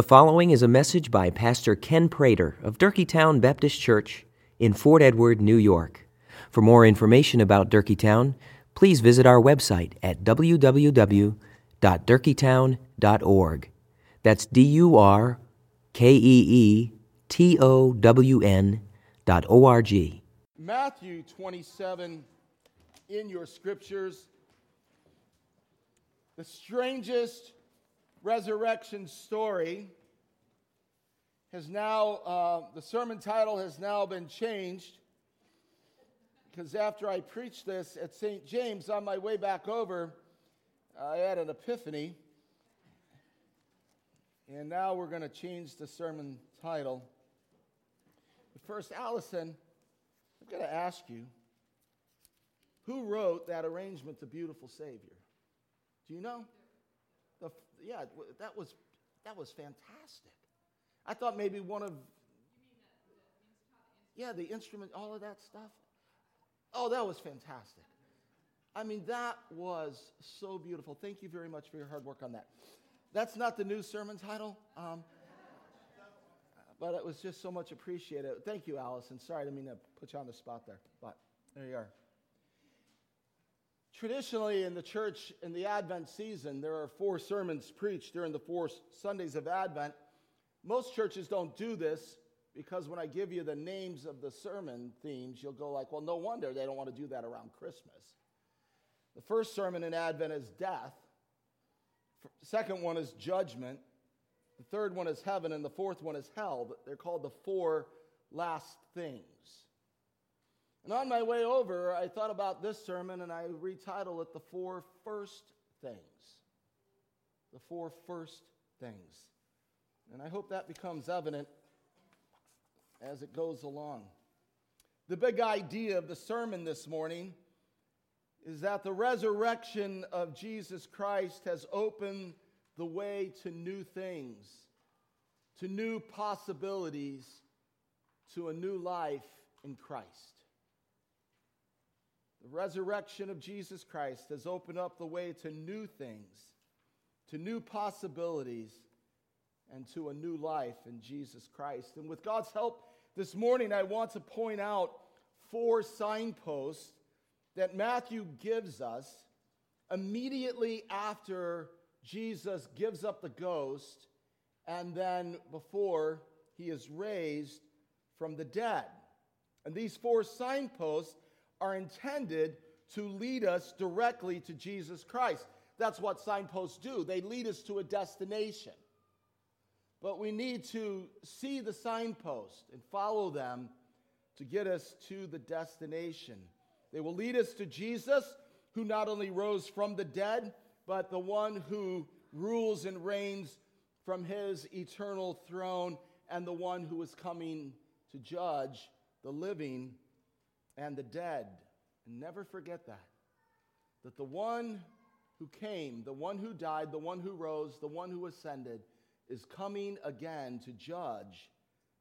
The following is a message by Pastor Ken Prater of Durkeetown Baptist Church in Fort Edward, New York. For more information about Durkeetown, please visit our website at www.durkeetown.org. That's D U R K E E T O W N dot O R G. Matthew 27 in your scriptures. The strangest resurrection story has now, uh, the sermon title has now been changed because after I preached this at St. James on my way back over, I had an epiphany. And now we're going to change the sermon title. But first, Allison, I'm going to ask you who wrote that arrangement, The Beautiful Savior? Do you know? Yeah, that was, that was fantastic. I thought maybe one of. Yeah, the instrument, all of that stuff. Oh, that was fantastic. I mean, that was so beautiful. Thank you very much for your hard work on that. That's not the new sermon title, um, but it was just so much appreciated. Thank you, Allison. Sorry, I didn't mean to put you on the spot there, but there you are. Traditionally, in the church in the Advent season, there are four sermons preached during the four Sundays of Advent. Most churches don't do this because when I give you the names of the sermon themes, you'll go like, well, no wonder they don't want to do that around Christmas. The first sermon in Advent is death. The second one is judgment. The third one is heaven, and the fourth one is hell. They're called the four last things. And on my way over, I thought about this sermon and I retitled it The Four First Things. The Four First Things. And I hope that becomes evident as it goes along. The big idea of the sermon this morning is that the resurrection of Jesus Christ has opened the way to new things, to new possibilities, to a new life in Christ. The resurrection of Jesus Christ has opened up the way to new things, to new possibilities, and to a new life in Jesus Christ. And with God's help this morning, I want to point out four signposts that Matthew gives us immediately after Jesus gives up the ghost and then before he is raised from the dead. And these four signposts are intended to lead us directly to Jesus Christ. That's what signposts do, they lead us to a destination. But we need to see the signpost and follow them to get us to the destination. They will lead us to Jesus, who not only rose from the dead, but the one who rules and reigns from his eternal throne, and the one who is coming to judge the living and the dead. And never forget that. That the one who came, the one who died, the one who rose, the one who ascended, is coming again to judge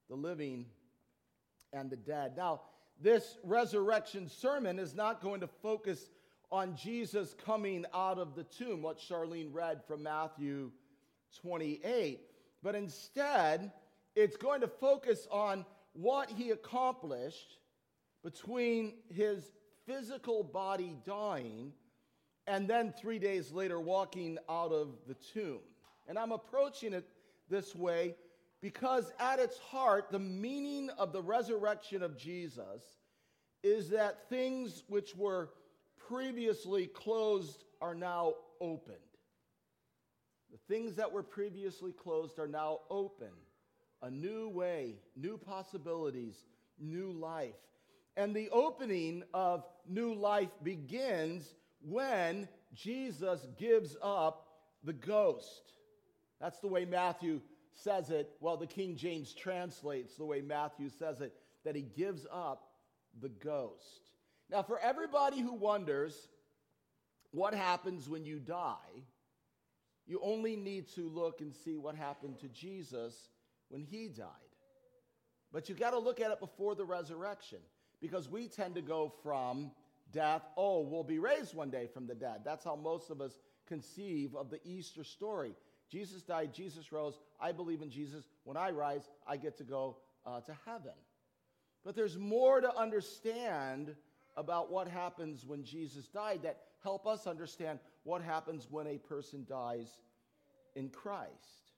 the living and the dead. Now, this resurrection sermon is not going to focus on Jesus coming out of the tomb, what Charlene read from Matthew 28, but instead, it's going to focus on what he accomplished between his physical body dying and then three days later walking out of the tomb. And I'm approaching it this way because at its heart, the meaning of the resurrection of Jesus is that things which were previously closed are now opened. The things that were previously closed are now open. A new way, new possibilities, new life. And the opening of new life begins when Jesus gives up the ghost. That's the way Matthew says it. Well, the King James translates the way Matthew says it that he gives up the ghost. Now, for everybody who wonders what happens when you die, you only need to look and see what happened to Jesus when he died. But you got to look at it before the resurrection because we tend to go from death, oh, we'll be raised one day from the dead. That's how most of us conceive of the Easter story. Jesus died, Jesus rose. I believe in Jesus. When I rise, I get to go uh, to heaven. But there's more to understand about what happens when Jesus died that help us understand what happens when a person dies in Christ.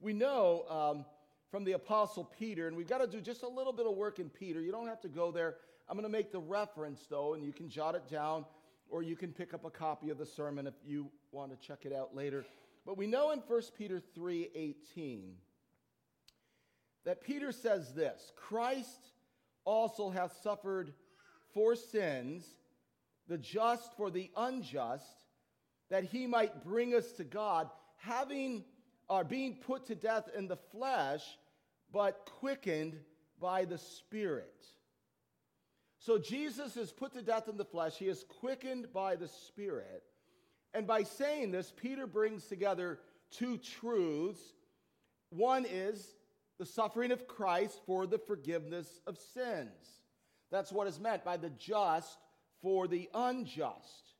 We know um, from the Apostle Peter, and we've got to do just a little bit of work in Peter. You don't have to go there. I'm going to make the reference, though, and you can jot it down or you can pick up a copy of the sermon if you want to check it out later. But we know in 1 Peter 3:18 that Peter says this, Christ also hath suffered for sins, the just for the unjust, that he might bring us to God, having uh, being put to death in the flesh, but quickened by the Spirit. So Jesus is put to death in the flesh, he is quickened by the Spirit. And by saying this, Peter brings together two truths. One is the suffering of Christ for the forgiveness of sins. That's what is meant by the just for the unjust.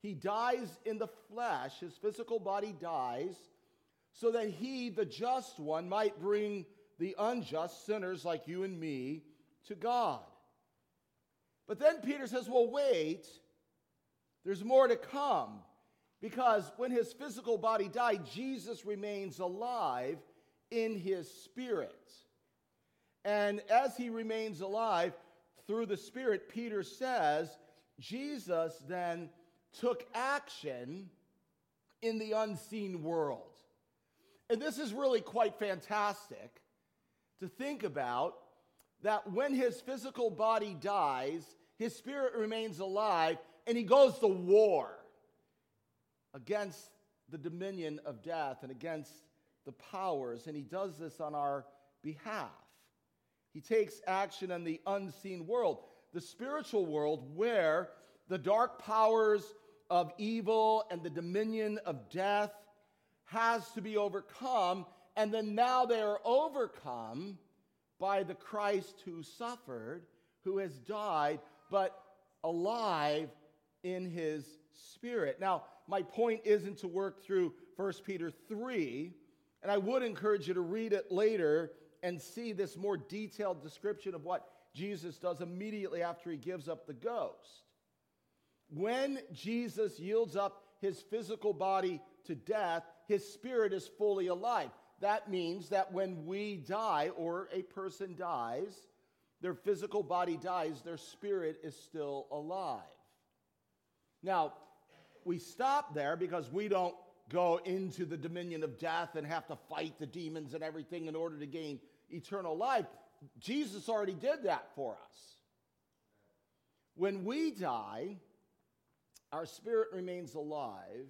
He dies in the flesh, his physical body dies, so that he, the just one, might bring the unjust sinners like you and me to God. But then Peter says, well, wait, there's more to come. Because when his physical body died, Jesus remains alive in his spirit. And as he remains alive through the Spirit, Peter says, Jesus then took action in the unseen world. And this is really quite fantastic to think about that when his physical body dies, his spirit remains alive and he goes to war against the dominion of death and against the powers, and he does this on our behalf. He takes action in the unseen world, the spiritual world, where the dark powers of evil and the dominion of death has to be overcome, and then now they are overcome by the Christ who suffered, who has died, but alive in his spirit. Now, my point isn't to work through 1 Peter 3, and I would encourage you to read it later and see this more detailed description of what Jesus does immediately after he gives up the ghost. When Jesus yields up his physical body to death, his spirit is fully alive. That means that when we die or a person dies, their physical body dies, their spirit is still alive. Now, we stop there because we don't go into the dominion of death and have to fight the demons and everything in order to gain eternal life. Jesus already did that for us. When we die, our spirit remains alive,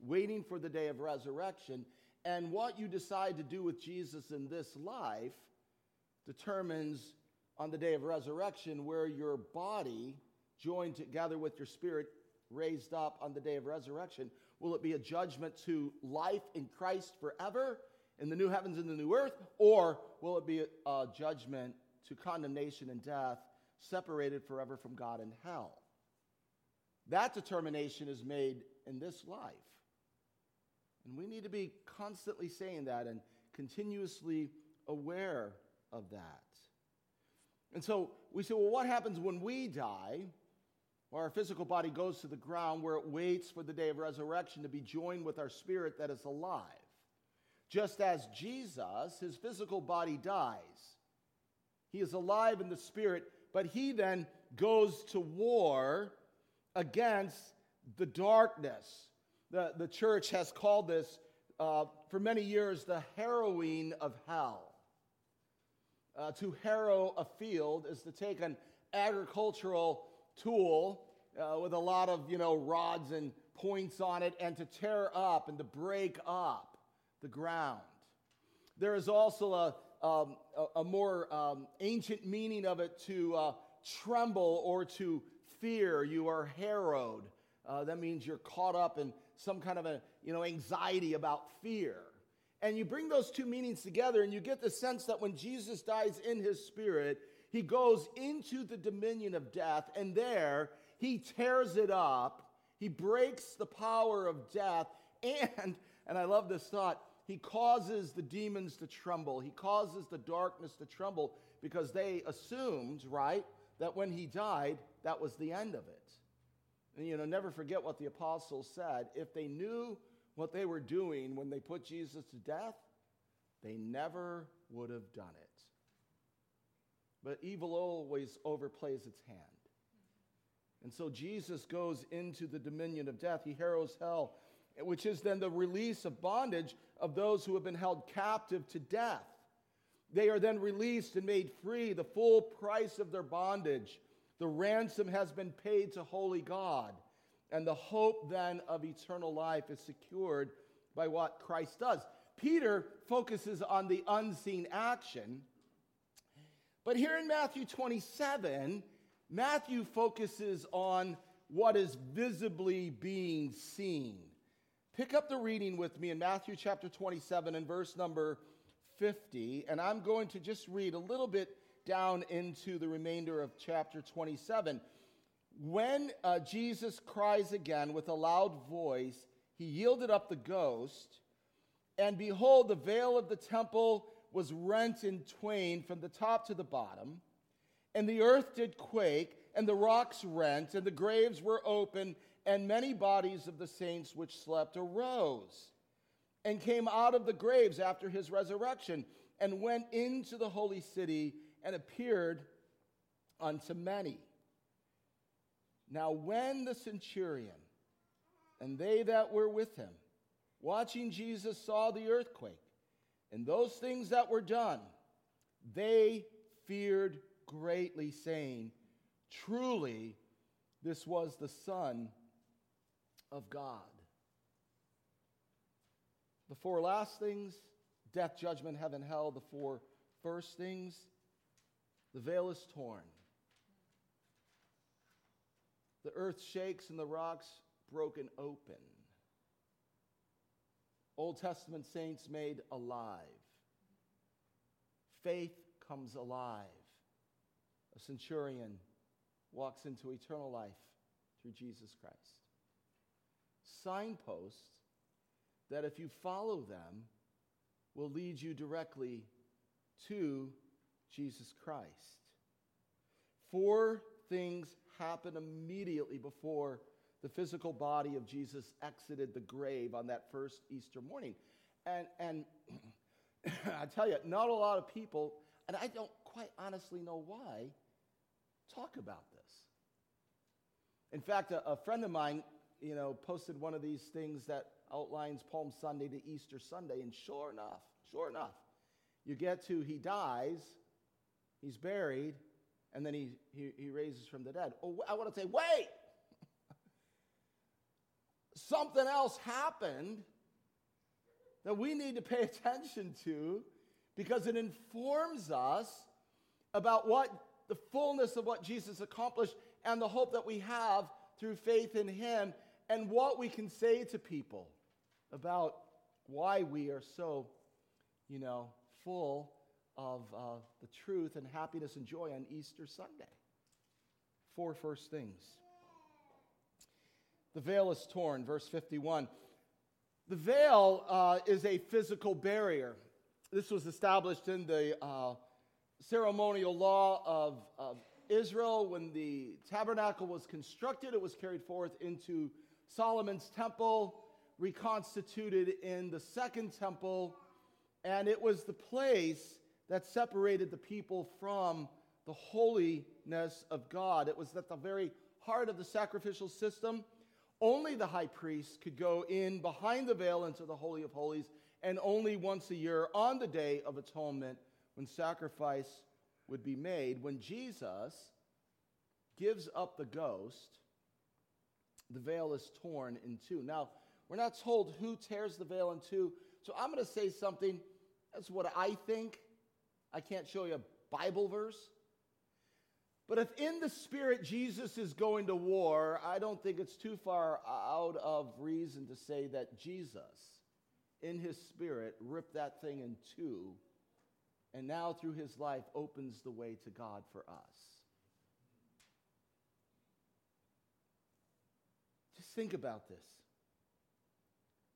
waiting for the day of resurrection. And what you decide to do with Jesus in this life determines on the day of resurrection where your body, joined together with your spirit, raised up on the day of resurrection? Will it be a judgment to life in Christ forever in the new heavens and the new earth? Or will it be a, judgment to condemnation and death, separated forever from God in hell? That determination is made in this life. And we need to be constantly saying that and continuously aware of that. And so we say, well, what happens when we die? or our physical body goes to the ground where it waits for the day of resurrection to be joined with our spirit that is alive. Just as Jesus, his physical body dies, he is alive in the spirit, but he then goes to war against the darkness. The, the church has called this uh, for many years the harrowing of hell. Uh, to harrow a field is to take an agricultural tool uh, with a lot of, you know, rods and points on it and to tear up and to break up the ground. There is also a, um, a, a, more um, ancient meaning of it to uh, tremble or to fear. You are harrowed. Uh, that means you're caught up in some kind of a, you know, anxiety about fear. And you bring those two meanings together, and you get the sense that when Jesus dies in his spirit, he goes into the dominion of death, and there he tears it up. He breaks the power of death, and And I love this thought. He causes the demons to tremble, he causes the darkness to tremble because they assumed, right, that when he died, that was the end of it. And, you know, never forget what the apostles said. If they knew what they were doing when they put Jesus to death, they never would have done it. But evil always overplays its hand. And so Jesus goes into the dominion of death. He harrows hell, which is then the release of bondage of those who have been held captive to death. They are then released and made free, the full price of their bondage. The ransom has been paid to holy God. And the hope then of eternal life is secured by what Christ does. Peter focuses on the unseen action. But here in Matthew 27, Matthew focuses on what is visibly being seen. Pick up the reading with me in Matthew chapter 27 and verse number 50, and I'm going to just read a little bit down into the remainder of chapter 27. When uh, Jesus cries again with a loud voice, he yielded up the ghost, and behold, the veil of the temple was rent in twain from the top to the bottom, and the earth did quake, and the rocks rent, and the graves were open, and many bodies of the saints which slept arose and came out of the graves after his resurrection and went into the holy city and appeared unto many. Now, when the centurion and they that were with him, watching Jesus, saw the earthquake and those things that were done, they feared greatly, saying, Truly, this was the Son of God. The four last things death, judgment, heaven, hell. The four first things the veil is torn. The earth shakes and the rocks broken open. Old Testament saints made alive. Faith comes alive. A centurion walks into eternal life through Jesus Christ. Signposts that if you follow them, will lead you directly to Jesus Christ. Four things happen immediately before the physical body of Jesus exited the grave on that first Easter morning. And, and I tell you, not a lot of people, and I don't quite honestly know why, talk about this. In fact, a, a friend of mine, you know, posted one of these things that outlines Palm Sunday to Easter Sunday, and sure enough, sure enough, you get to he dies, he's buried, and then he, he, he raises from the dead. Oh, I want to say, wait! Something else happened that we need to pay attention to because it informs us about what the fullness of what Jesus accomplished and the hope that we have through faith in him and what we can say to people about why we are so, you know, full of uh, the truth and happiness and joy on Easter Sunday. Four first things. The veil is torn, verse 51. The veil uh, is a physical barrier. This was established in the uh, ceremonial law of, of Israel when the tabernacle was constructed. It was carried forth into Solomon's temple reconstituted in the second temple, and it was the place that separated the people from the holiness of God. It was at the very heart of the sacrificial system. Only the high priest could go in behind the veil into the Holy of Holies, and only once a year on the Day of Atonement when sacrifice would be made. When Jesus gives up the ghost, the veil is torn in two. Now, we're not told who tears the veil in two. So I'm going to say something. That's what I think. I can't show you a Bible verse. But if in the spirit Jesus is going to war, I don't think it's too far out of reason to say that Jesus, in his spirit, ripped that thing in two and now through his life opens the way to God for us. Just think about this.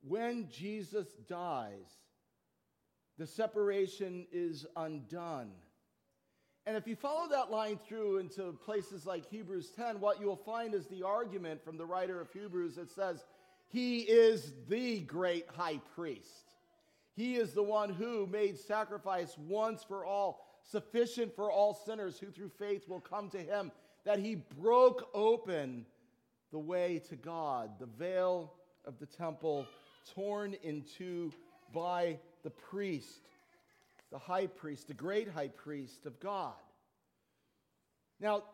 when Jesus dies, the separation is undone. And if you follow that line through into places like Hebrews 10, what you'll find is the argument from the writer of Hebrews that says, He is the great high priest. He is the one who made sacrifice once for all, sufficient for all sinners who through faith will come to Him, that He broke open the way to God, the veil of the temple torn in two by the priest the high priest, the great high priest of God. Now,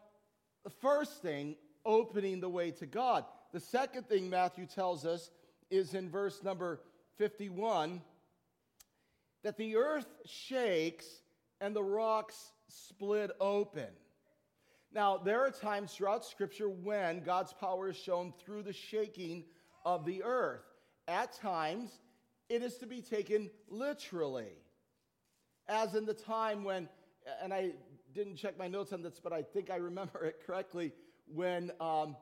the first thing, opening the way to God. The second thing Matthew tells us is in verse number 51 that the earth shakes and the rocks split open. Now, there are times throughout Scripture when God's power is shown through the shaking of the earth. At times, it is to be taken literally as in the time when, and I didn't check my notes on this, but I think I remember it correctly, when um,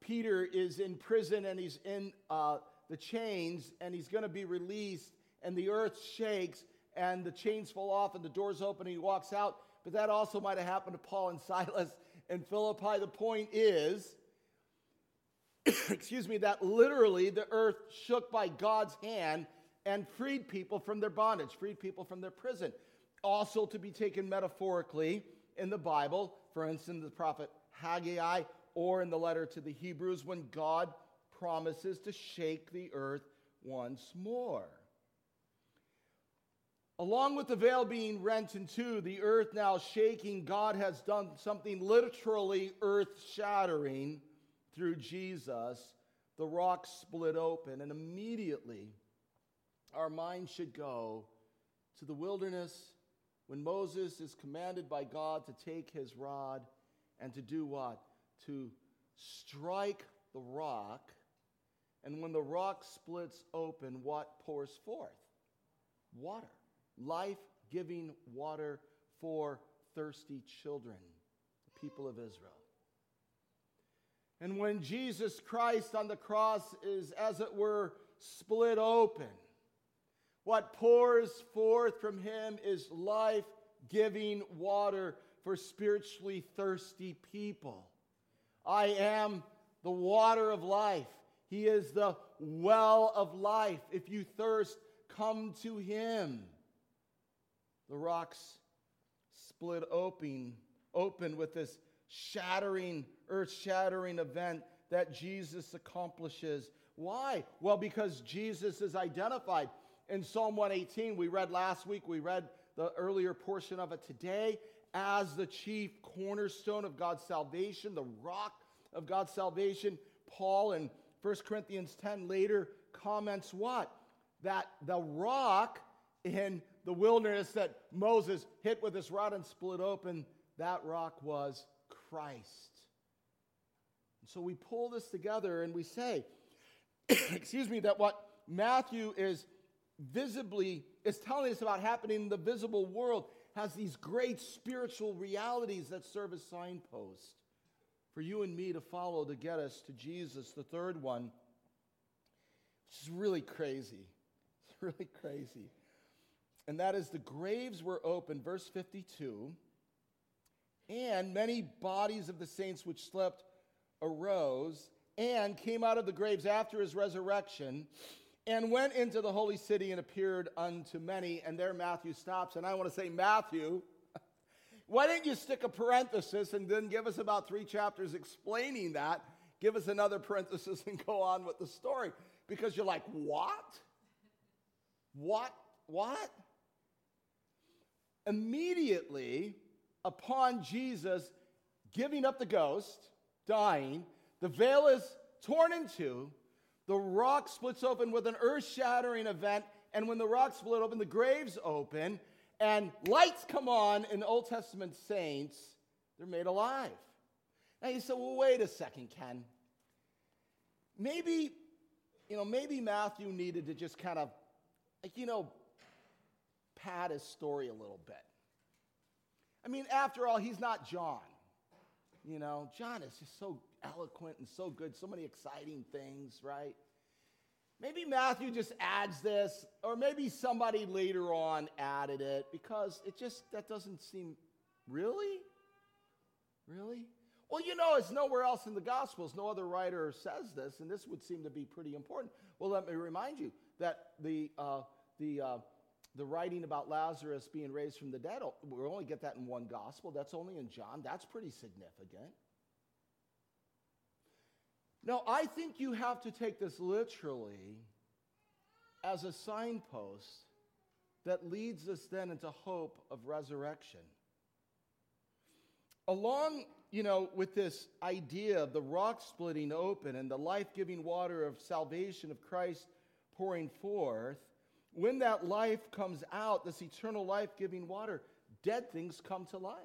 Peter is in prison and he's in uh, the chains and he's going to be released, and the earth shakes and the chains fall off and the doors open and he walks out. But that also might have happened to Paul and Silas in Philippi. The point is, excuse me, that literally the earth shook by God's hand and freed people from their bondage, freed people from their prison also to be taken metaphorically in the Bible, for instance, the prophet Haggai, or in the letter to the Hebrews, when God promises to shake the earth once more. Along with the veil being rent in two, the earth now shaking, God has done something literally earth shattering through Jesus. The rock split open, and immediately our mind should go to the wilderness when Moses is commanded by God to take his rod and to do what? To strike the rock. And when the rock splits open, what pours forth? Water. Life giving water for thirsty children, the people of Israel. And when Jesus Christ on the cross is, as it were, split open, what pours forth from him is life giving water for spiritually thirsty people. I am the water of life. He is the well of life. If you thirst, come to him. The rocks split open, open with this shattering, earth shattering event that Jesus accomplishes. Why? Well, because Jesus is identified in Psalm 118, we read last week, we read the earlier portion of it today, as the chief cornerstone of God's salvation, the rock of God's salvation. Paul in 1 Corinthians 10 later comments what? That the rock in the wilderness that Moses hit with his rod and split open, that rock was Christ. so we pull this together and we say, excuse me, that what Matthew is visibly is telling us about happening in the visible world has these great spiritual realities that serve as signposts for you and me to follow to get us to Jesus. The third one, which is really crazy. It's really crazy. And that is the graves were open, verse 52, and many bodies of the saints which slept arose and came out of the graves after his resurrection and went into the holy city and appeared unto many. And there Matthew stops. And I want to say, Matthew, why didn't you stick a parenthesis and then give us about three chapters explaining that? Give us another parenthesis and go on with the story. Because you're like, what? What? What? Immediately upon Jesus giving up the ghost, dying, the veil is torn in two the rock splits open with an earth shattering event. And when the rock split open, the graves open, and lights come on in the Old Testament saints, they're made alive. Now you say, well, wait a second, Ken. Maybe, you know, maybe Matthew needed to just kind of, like, you know, pad his story a little bit. I mean, after all, he's not John. You know, John is just so eloquent and so good, so many exciting things, right? Maybe Matthew just adds this, or maybe somebody later on added it because it just, that doesn't seem, really? Really? Well, you know, it's nowhere else in the Gospels. No other writer says this, and this would seem to be pretty important. Well, let me remind you that the, uh, the, uh, the writing about Lazarus being raised from the dead, oh, we only get that in one Gospel. That's only in John. That's pretty significant. Now, I think you have to take this literally as a signpost that leads us then into hope of resurrection. Along you know, with this idea of the rock splitting open and the life giving water of salvation of Christ pouring forth, when that life comes out, this eternal life giving water, dead things come to life.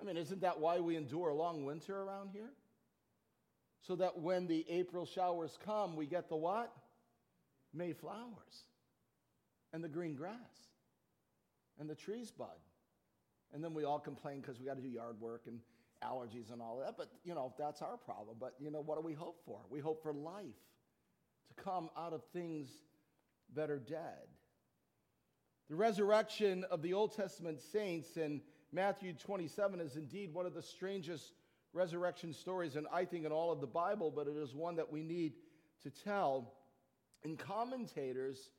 I mean, isn't that why we endure a long winter around here? So that when the April showers come, we get the what? May flowers and the green grass and the trees bud and then we all complain because we got to do yard work and allergies and all that. But, you know, that's our problem. But, you know, what do we hope for? We hope for life to come out of things that are dead. The resurrection of the Old Testament saints in Matthew 27 is indeed one of the strangest resurrection stories, and I think in all of the Bible, but it is one that we need to tell. And commentators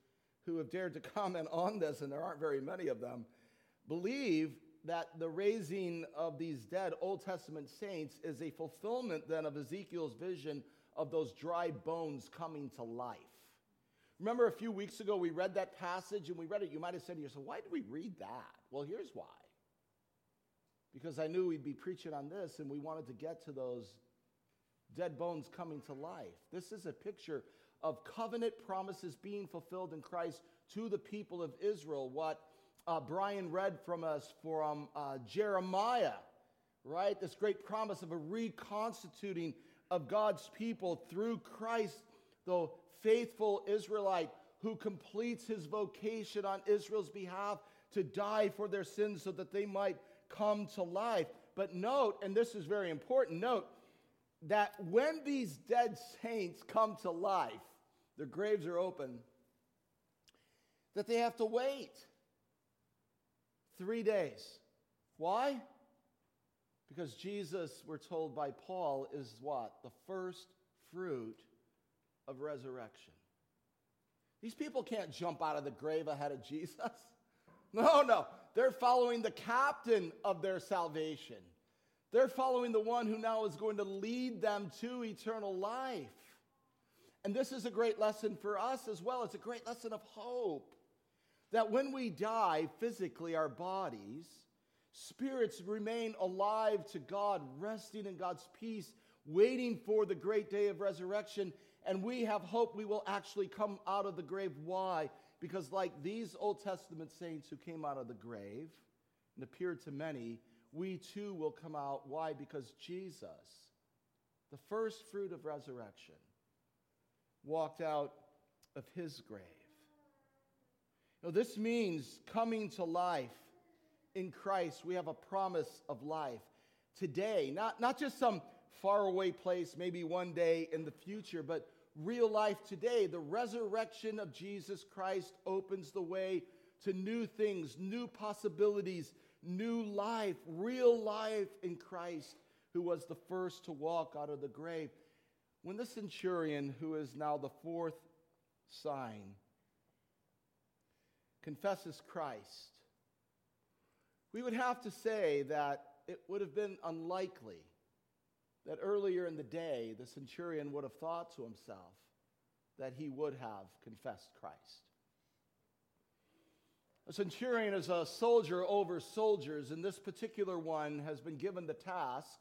who have dared to comment on this, and there aren't very many of them, believe that the raising of these dead Old Testament saints is a fulfillment then of Ezekiel's vision of those dry bones coming to life. Remember a few weeks ago we read that passage and we read it. You might have said to yourself, why did we read that? Well, here's why. Because I knew we'd be preaching on this and we wanted to get to those dead bones coming to life. This is a picture of covenant promises being fulfilled in Christ to the people of Israel. What uh, Brian read from us from uh, Jeremiah, right? This great promise of a reconstituting of God's people through Christ, the faithful Israelite who completes his vocation on Israel's behalf to die for their sins so that they might come to life. But note, and this is very important, note that when these dead saints come to life, their graves are open, that they have to wait. Three days. Why? Because Jesus, we're told by Paul, is what? The first fruit of resurrection. These people can't jump out of the grave ahead of Jesus. No, no. They're following the captain of their salvation. They're following the one who now is going to lead them to eternal life. And this is a great lesson for us as well. It's a great lesson of hope that when we die physically, our bodies, spirits remain alive to God, resting in God's peace, waiting for the great day of resurrection. And we have hope we will actually come out of the grave. Why? Because, like these Old Testament saints who came out of the grave and appeared to many, we too will come out. Why? Because Jesus, the first fruit of resurrection, walked out of his grave. Now, this means coming to life in Christ. We have a promise of life today, not, not just some faraway place, maybe one day in the future, but real life today. The resurrection of Jesus Christ opens the way to new things, new possibilities, new life, real life in Christ, who was the first to walk out of the grave. When the centurion, who is now the fourth sign, confesses Christ, we would have to say that it would have been unlikely that earlier in the day the centurion would have thought to himself that he would have confessed Christ. A centurion is a soldier over soldiers, and this particular one has been given the task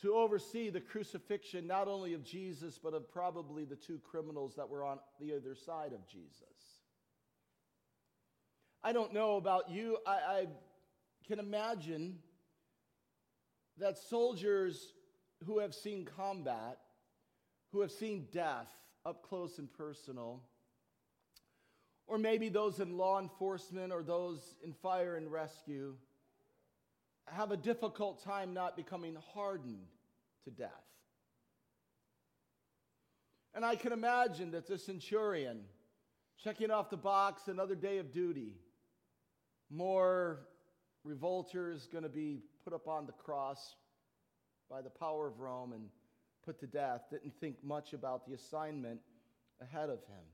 to oversee the crucifixion not only of Jesus, but of probably the two criminals that were on the other side of Jesus. I don't know about you. I, I can imagine that soldiers who have seen combat, who have seen death up close and personal, or maybe those in law enforcement or those in fire and rescue, have a difficult time not becoming hardened to death. And I can imagine that the centurion, checking off the box, another day of duty, more revolters going to be put up on the cross by the power of Rome and put to death, didn't think much about the assignment ahead of him.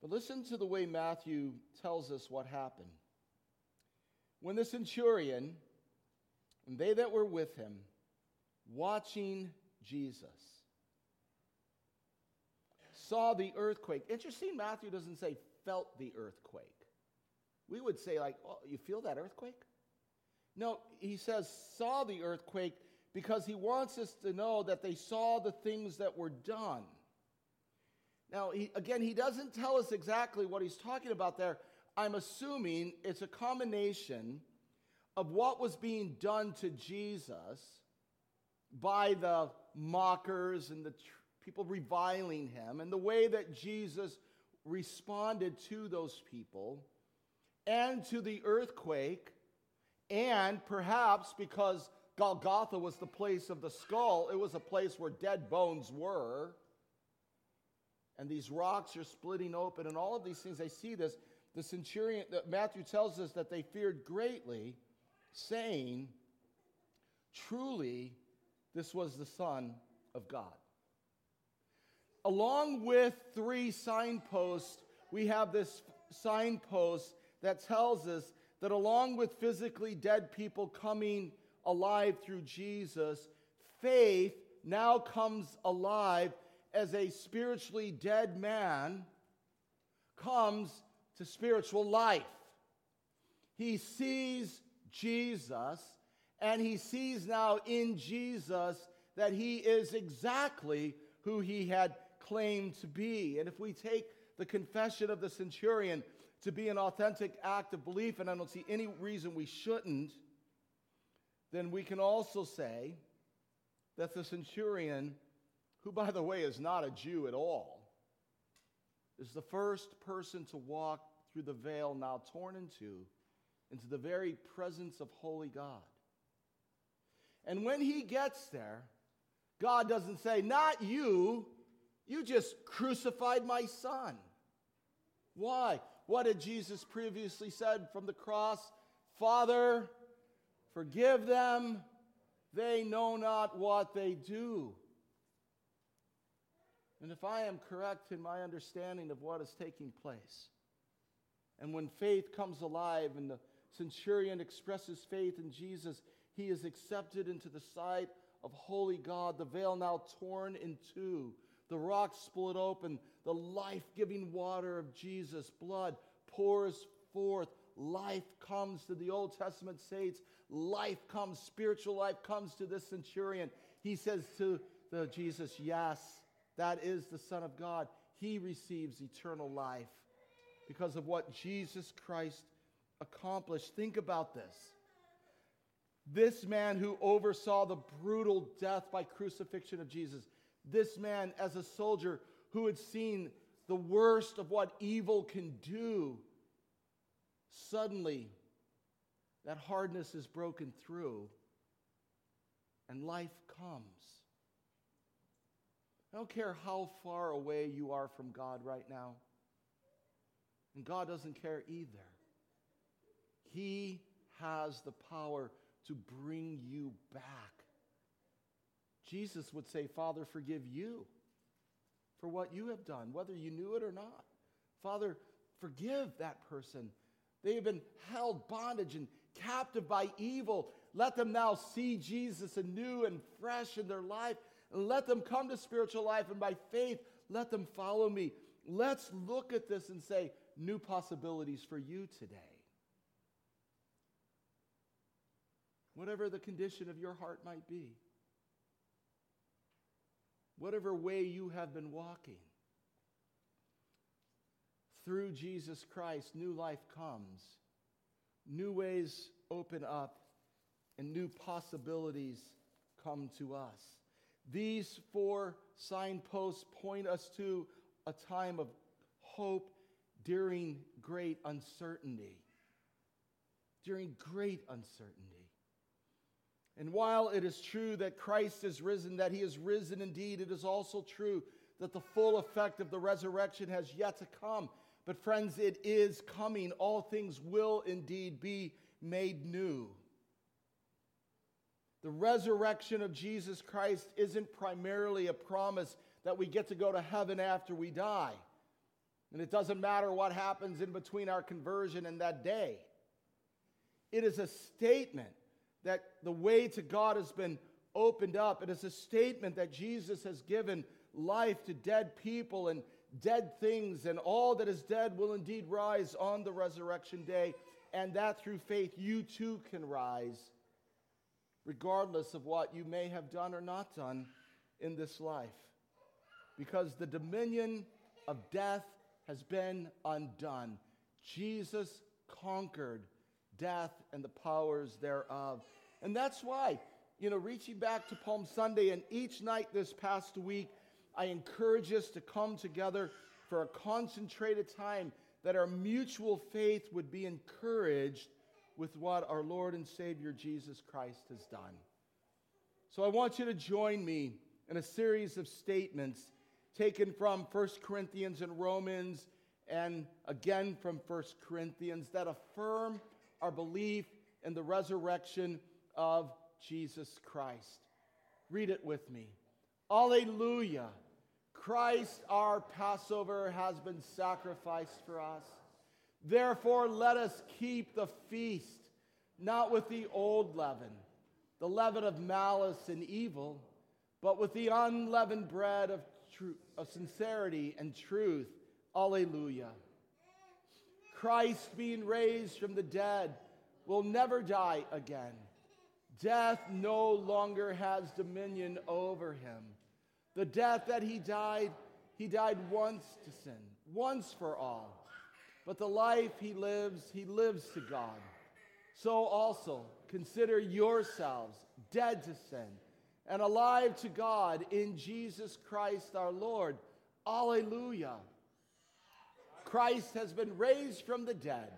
But listen to the way Matthew tells us what happened. When the centurion and they that were with him, watching Jesus, saw the earthquake. Interesting, Matthew doesn't say felt the earthquake. We would say, like, oh, you feel that earthquake? No, he says saw the earthquake because he wants us to know that they saw the things that were done. Now, he, again, he doesn't tell us exactly what he's talking about there. I'm assuming it's a combination of what was being done to Jesus by the mockers and the tr- people reviling him, and the way that Jesus responded to those people, and to the earthquake, and perhaps because Golgotha was the place of the skull, it was a place where dead bones were and these rocks are splitting open, and all of these things, they see this. The centurion, Matthew tells us that they feared greatly, saying, Truly, this was the Son of God. Along with three signposts, we have this signpost that tells us that along with physically dead people coming alive through Jesus, faith now comes alive as a spiritually dead man comes to spiritual life. He sees Jesus, and he sees now in Jesus that he is exactly who he had claimed to be. And if we take the confession of the centurion to be an authentic act of belief, and I don't see any reason we shouldn't, then we can also say that the centurion who, by the way, is not a Jew at all, is the first person to walk through the veil now torn in two into the very presence of holy God. And when he gets there, God doesn't say, Not you, you just crucified my son. Why? What had Jesus previously said from the cross? Father, forgive them, they know not what they do. And if I am correct in my understanding of what is taking place, and when faith comes alive and the centurion expresses faith in Jesus, he is accepted into the sight of holy God, the veil now torn in two, the rock split open, the life giving water of Jesus' blood pours forth. Life comes to the Old Testament saints. Life comes, spiritual life comes to this centurion. He says to the Jesus, Yes, that is the Son of God, he receives eternal life because of what Jesus Christ accomplished. Think about this. This man who oversaw the brutal death by crucifixion of Jesus, this man as a soldier who had seen the worst of what evil can do, suddenly that hardness is broken through and life comes. I don't care how far away you are from God right now. And God doesn't care either. He has the power to bring you back. Jesus would say, Father, forgive you for what you have done, whether you knew it or not. Father, forgive that person. They have been held bondage and captive by evil. Let them now see Jesus anew and fresh in their life and let them come to spiritual life, and by faith, let them follow me. Let's look at this and say, new possibilities for you today. Whatever the condition of your heart might be, whatever way you have been walking, through Jesus Christ, new life comes, new ways open up, and new possibilities come to us. These four signposts point us to a time of hope during great uncertainty. During great uncertainty. And while it is true that Christ is risen, that he is risen indeed, it is also true that the full effect of the resurrection has yet to come. But, friends, it is coming. All things will indeed be made new. The resurrection of Jesus Christ isn't primarily a promise that we get to go to heaven after we die. And it doesn't matter what happens in between our conversion and that day. It is a statement that the way to God has been opened up. It is a statement that Jesus has given life to dead people and dead things, and all that is dead will indeed rise on the resurrection day, and that through faith you too can rise, regardless of what you may have done or not done in this life. Because the dominion of death has been undone. Jesus conquered death and the powers thereof. And that's why, you know, reaching back to Palm Sunday and each night this past week, I encourage us to come together for a concentrated time that our mutual faith would be encouraged with what our Lord and Savior Jesus Christ has done. So I want you to join me in a series of statements taken from 1 Corinthians and Romans and again from 1 Corinthians that affirm our belief in the resurrection of Jesus Christ. Read it with me. Alleluia. Christ, our Passover, has been sacrificed for us. Therefore, let us keep the feast, not with the old leaven, the leaven of malice and evil, but with the unleavened bread of, tr- of sincerity and truth. Alleluia. Christ, being raised from the dead, will never die again. Death no longer has dominion over him. The death that he died, he died once to sin, once for all. But the life he lives, he lives to God. So also consider yourselves dead to sin and alive to God in Jesus Christ our Lord. Alleluia. Christ has been raised from the dead,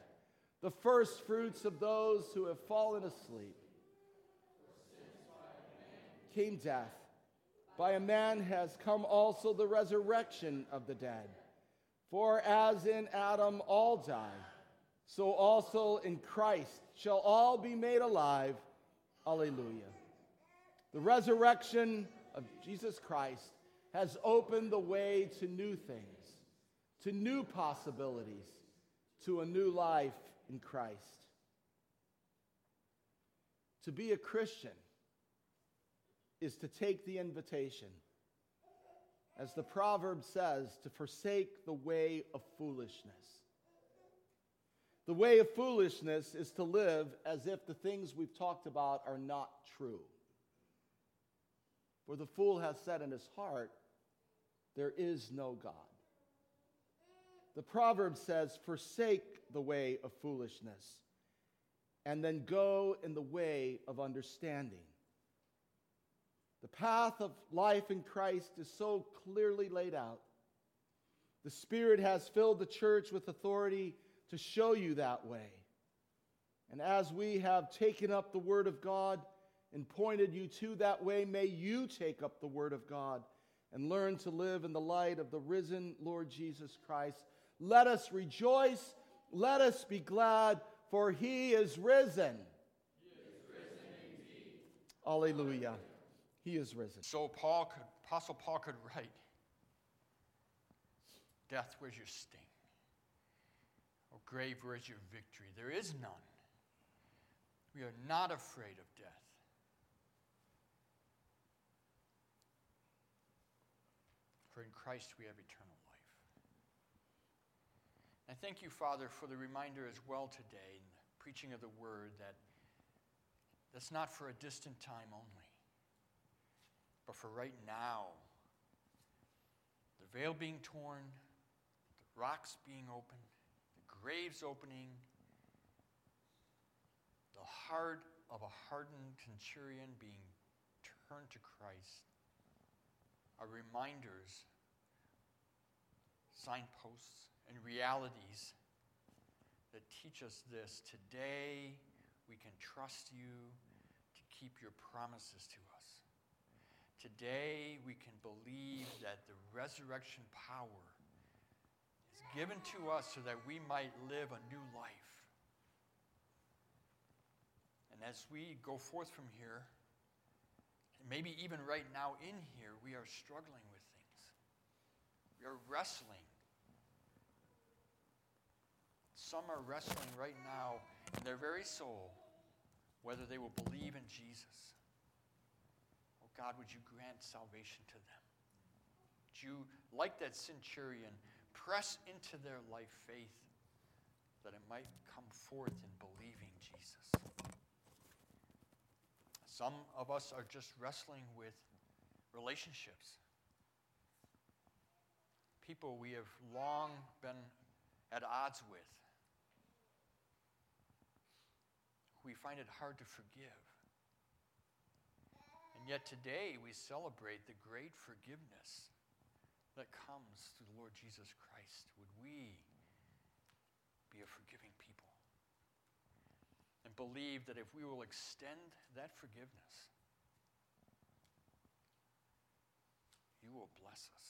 the first fruits of those who have fallen asleep. Came death by a man has come also the resurrection of the dead. For as in Adam all die, so also in Christ shall all be made alive. Alleluia. The resurrection of Jesus Christ has opened the way to new things, to new possibilities, to a new life in Christ. To be a Christian is to take the invitation. As the proverb says, to forsake the way of foolishness. The way of foolishness is to live as if the things we've talked about are not true. For the fool has said in his heart, There is no God. The proverb says, Forsake the way of foolishness, and then go in the way of understanding. The path of life in Christ is so clearly laid out. The Spirit has filled the church with authority to show you that way. And as we have taken up the Word of God and pointed you to that way, may you take up the Word of God and learn to live in the light of the risen Lord Jesus Christ. Let us rejoice. Let us be glad, for he is risen. Alleluia. He is risen. So Paul could, Apostle Paul could write, Death, where's your sting? Or grave, where's your victory? There is none. We are not afraid of death. For in Christ we have eternal I thank you, Father, for the reminder as well today in the preaching of the word that that's not for a distant time only but for right now. The veil being torn, the rocks being opened, the graves opening, the heart of a hardened centurion being turned to Christ are reminders, signposts, and realities that teach us this. Today, we can trust you to keep your promises to us. Today, we can believe that the resurrection power is given to us so that we might live a new life. And as we go forth from here, maybe even right now in here, we are struggling with things. We are wrestling. Some are wrestling right now in their very soul whether they will believe in Jesus. Oh God, would you grant salvation to them? Would you, like that centurion, press into their life faith that it might come forth in believing Jesus? Some of us are just wrestling with relationships. People we have long been at odds with. We find it hard to forgive. And yet today we celebrate the great forgiveness that comes through the Lord Jesus Christ. Would we be a forgiving people? and believe that if we will extend that forgiveness, you will bless us.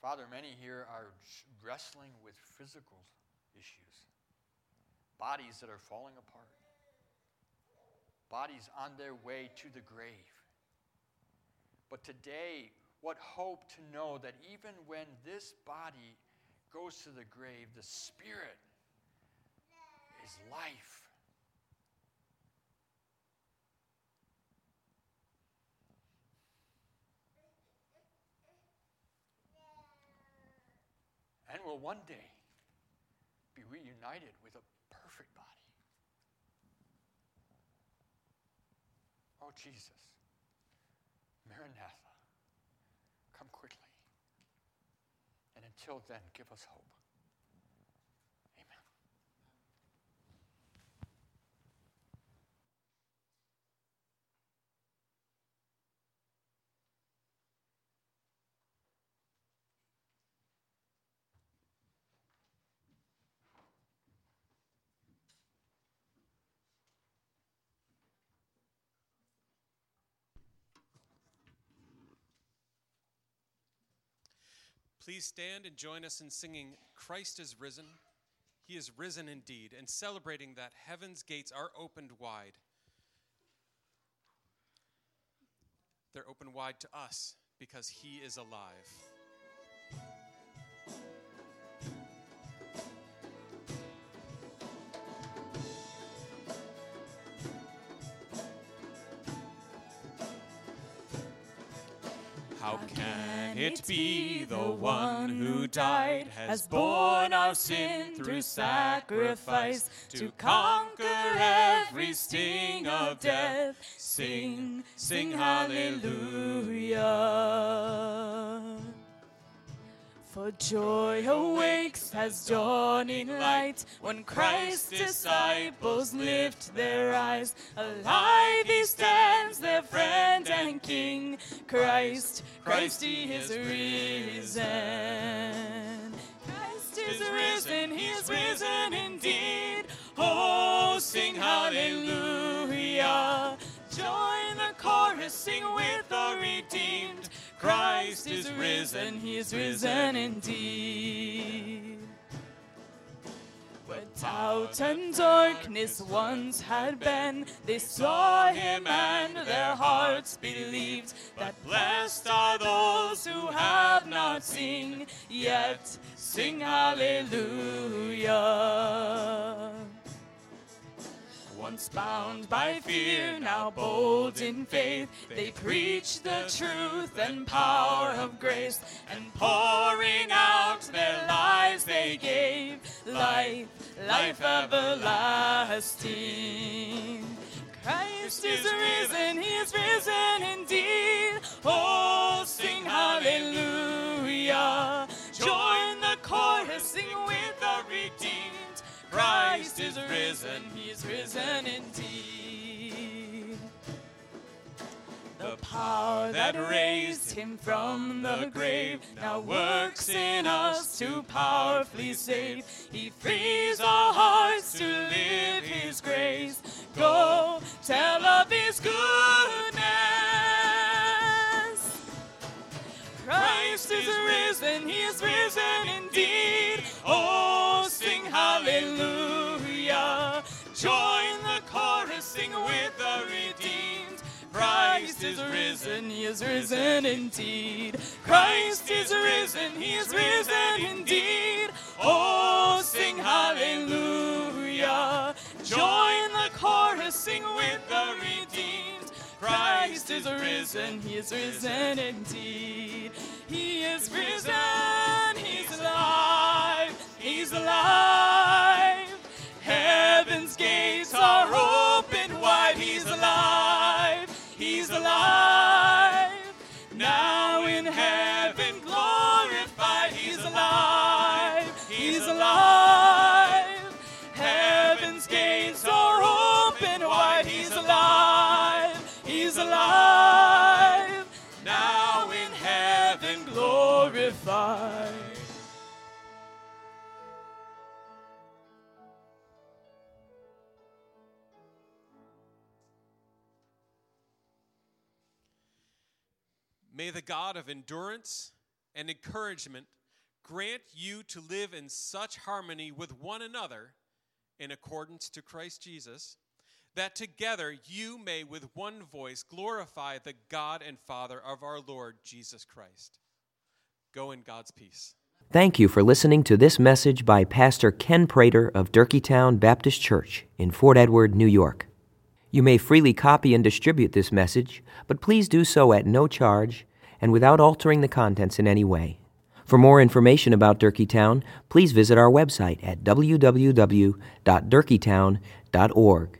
Father, many here are wrestling with physical issues, bodies that are falling apart, bodies on their way to the grave. But today, what hope to know that even when this body goes to the grave, the Spirit is life. And will one day be reunited with a perfect body. Oh, Jesus, Maranatha, come quickly. And until then, give us hope. Please stand and join us in singing Christ is risen. He is risen indeed, and celebrating that heaven's gates are opened wide. They're open wide to us because He is alive. How can it be the one who died has borne our sin through sacrifice to conquer every sting of death? Sing, sing hallelujah. For joy awakes as dawning light when Christ's disciples lift their eyes. Alive he stands, their friend and king. Christ, Christ he is risen. Christ is risen, he is risen indeed. Oh, sing hallelujah. Join the chorus, sing with the redeemed. Christ is risen, he is risen indeed. Where doubt and darkness once had been, they saw him and their hearts believed. that blessed are those who have not seen, yet. sing hallelujah. Once bound by fear, now bold in faith, they preach the truth and power of grace, and pouring out their lives they gave, life, life everlasting. Christ is risen, he is risen indeed. Oh, sing hallelujah. Join the chorus, sing with. Christ is risen, he is risen indeed. The power that raised him from the grave now works in us to powerfully save. He frees our hearts to live his grace. Go tell of his goodness. Christ is risen, he is risen indeed. Oh, hallelujah. Join the chorus, sing with the redeemed. Christ is risen, he is risen indeed. Christ is risen, he is risen indeed. Oh, sing hallelujah. Join the chorus, sing with the redeemed. Christ is risen, he is risen indeed. He is risen, he's alive, he's alive. Of endurance and encouragement grant you to live in such harmony with one another in accordance to Christ Jesus, that together you may with one voice glorify the God and Father of our Lord Jesus Christ. Go in God's peace. Thank you for listening to this message by Pastor Ken Prater of Durkeetown Baptist Church in Fort Edward, New York. You may freely copy and distribute this message, but please do so at no charge and without altering the contents in any way. For more information about Durkeetown, please visit our website at www.durkeetown.org.